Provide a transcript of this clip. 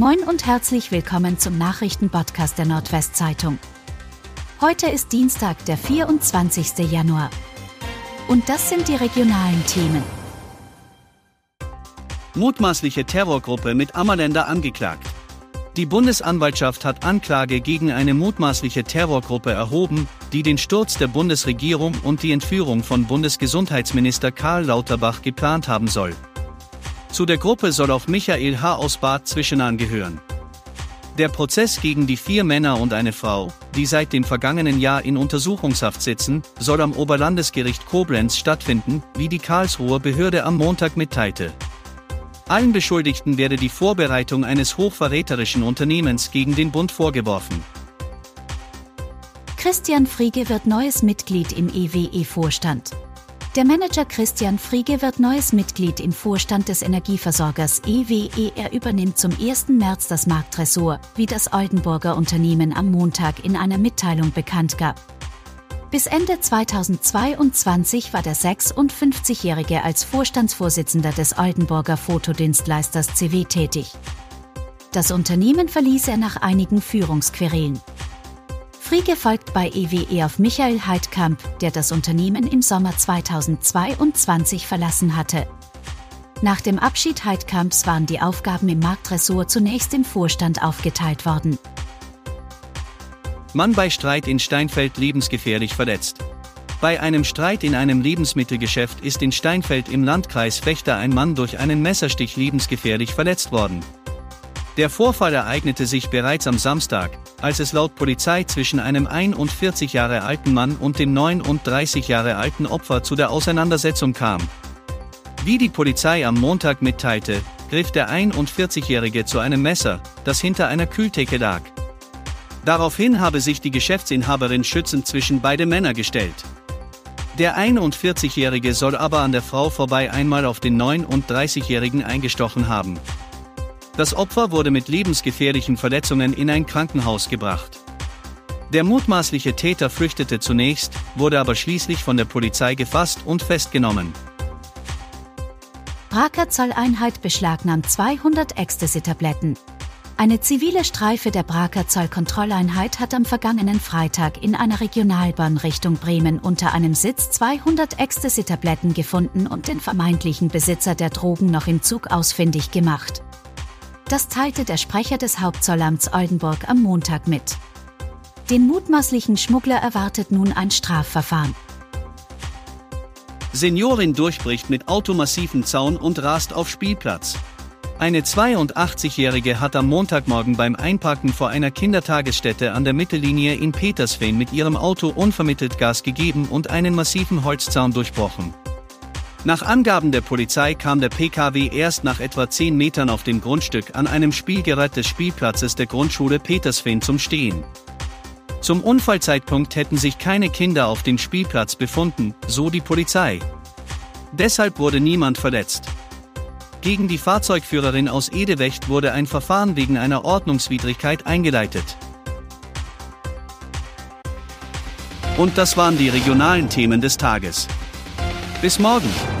Moin und herzlich willkommen zum Nachrichtenpodcast der Nordwestzeitung. Heute ist Dienstag, der 24. Januar. Und das sind die regionalen Themen. Mutmaßliche Terrorgruppe mit Ammerländer angeklagt. Die Bundesanwaltschaft hat Anklage gegen eine mutmaßliche Terrorgruppe erhoben, die den Sturz der Bundesregierung und die Entführung von Bundesgesundheitsminister Karl Lauterbach geplant haben soll. Zu der Gruppe soll auch Michael H. aus Bad Zwischenahn gehören. Der Prozess gegen die vier Männer und eine Frau, die seit dem vergangenen Jahr in Untersuchungshaft sitzen, soll am Oberlandesgericht Koblenz stattfinden, wie die Karlsruher Behörde am Montag mitteilte. Allen Beschuldigten werde die Vorbereitung eines hochverräterischen Unternehmens gegen den Bund vorgeworfen. Christian Friege wird neues Mitglied im EWE-Vorstand. Der Manager Christian Friege wird neues Mitglied im Vorstand des Energieversorgers EWE. Er übernimmt zum 1. März das Marktressort, wie das Oldenburger Unternehmen am Montag in einer Mitteilung bekannt gab. Bis Ende 2022 war der 56-Jährige als Vorstandsvorsitzender des Oldenburger Fotodienstleisters CW tätig. Das Unternehmen verließ er nach einigen Führungsquerelen. Friege folgt bei EWE auf Michael Heidkamp, der das Unternehmen im Sommer 2022 verlassen hatte. Nach dem Abschied Heidkamps waren die Aufgaben im Marktressort zunächst im Vorstand aufgeteilt worden. Mann bei Streit in Steinfeld lebensgefährlich verletzt. Bei einem Streit in einem Lebensmittelgeschäft ist in Steinfeld im Landkreis Fechter ein Mann durch einen Messerstich lebensgefährlich verletzt worden. Der Vorfall ereignete sich bereits am Samstag, als es laut Polizei zwischen einem 41 Jahre alten Mann und dem 39 Jahre alten Opfer zu der Auseinandersetzung kam. Wie die Polizei am Montag mitteilte, griff der 41-Jährige zu einem Messer, das hinter einer Kühltheke lag. Daraufhin habe sich die Geschäftsinhaberin schützend zwischen beide Männer gestellt. Der 41-Jährige soll aber an der Frau vorbei einmal auf den 39-Jährigen eingestochen haben. Das Opfer wurde mit lebensgefährlichen Verletzungen in ein Krankenhaus gebracht. Der mutmaßliche Täter flüchtete zunächst, wurde aber schließlich von der Polizei gefasst und festgenommen. Braker Zolleinheit beschlagnahmt 200 Ecstasy-Tabletten. Eine zivile Streife der Braker Zollkontrolleinheit hat am vergangenen Freitag in einer Regionalbahn Richtung Bremen unter einem Sitz 200 Ecstasy-Tabletten gefunden und den vermeintlichen Besitzer der Drogen noch im Zug ausfindig gemacht. Das teilte der Sprecher des Hauptzollamts Oldenburg am Montag mit. Den mutmaßlichen Schmuggler erwartet nun ein Strafverfahren. Seniorin durchbricht mit automassiven Zaun und rast auf Spielplatz. Eine 82-Jährige hat am Montagmorgen beim Einparken vor einer Kindertagesstätte an der Mittellinie in Petersfehn mit ihrem Auto unvermittelt Gas gegeben und einen massiven Holzzaun durchbrochen. Nach Angaben der Polizei kam der PKW erst nach etwa 10 Metern auf dem Grundstück an einem Spielgerät des Spielplatzes der Grundschule Petersfehn zum Stehen. Zum Unfallzeitpunkt hätten sich keine Kinder auf dem Spielplatz befunden, so die Polizei. Deshalb wurde niemand verletzt. Gegen die Fahrzeugführerin aus Edewecht wurde ein Verfahren wegen einer Ordnungswidrigkeit eingeleitet. Und das waren die regionalen Themen des Tages. Bis morgen!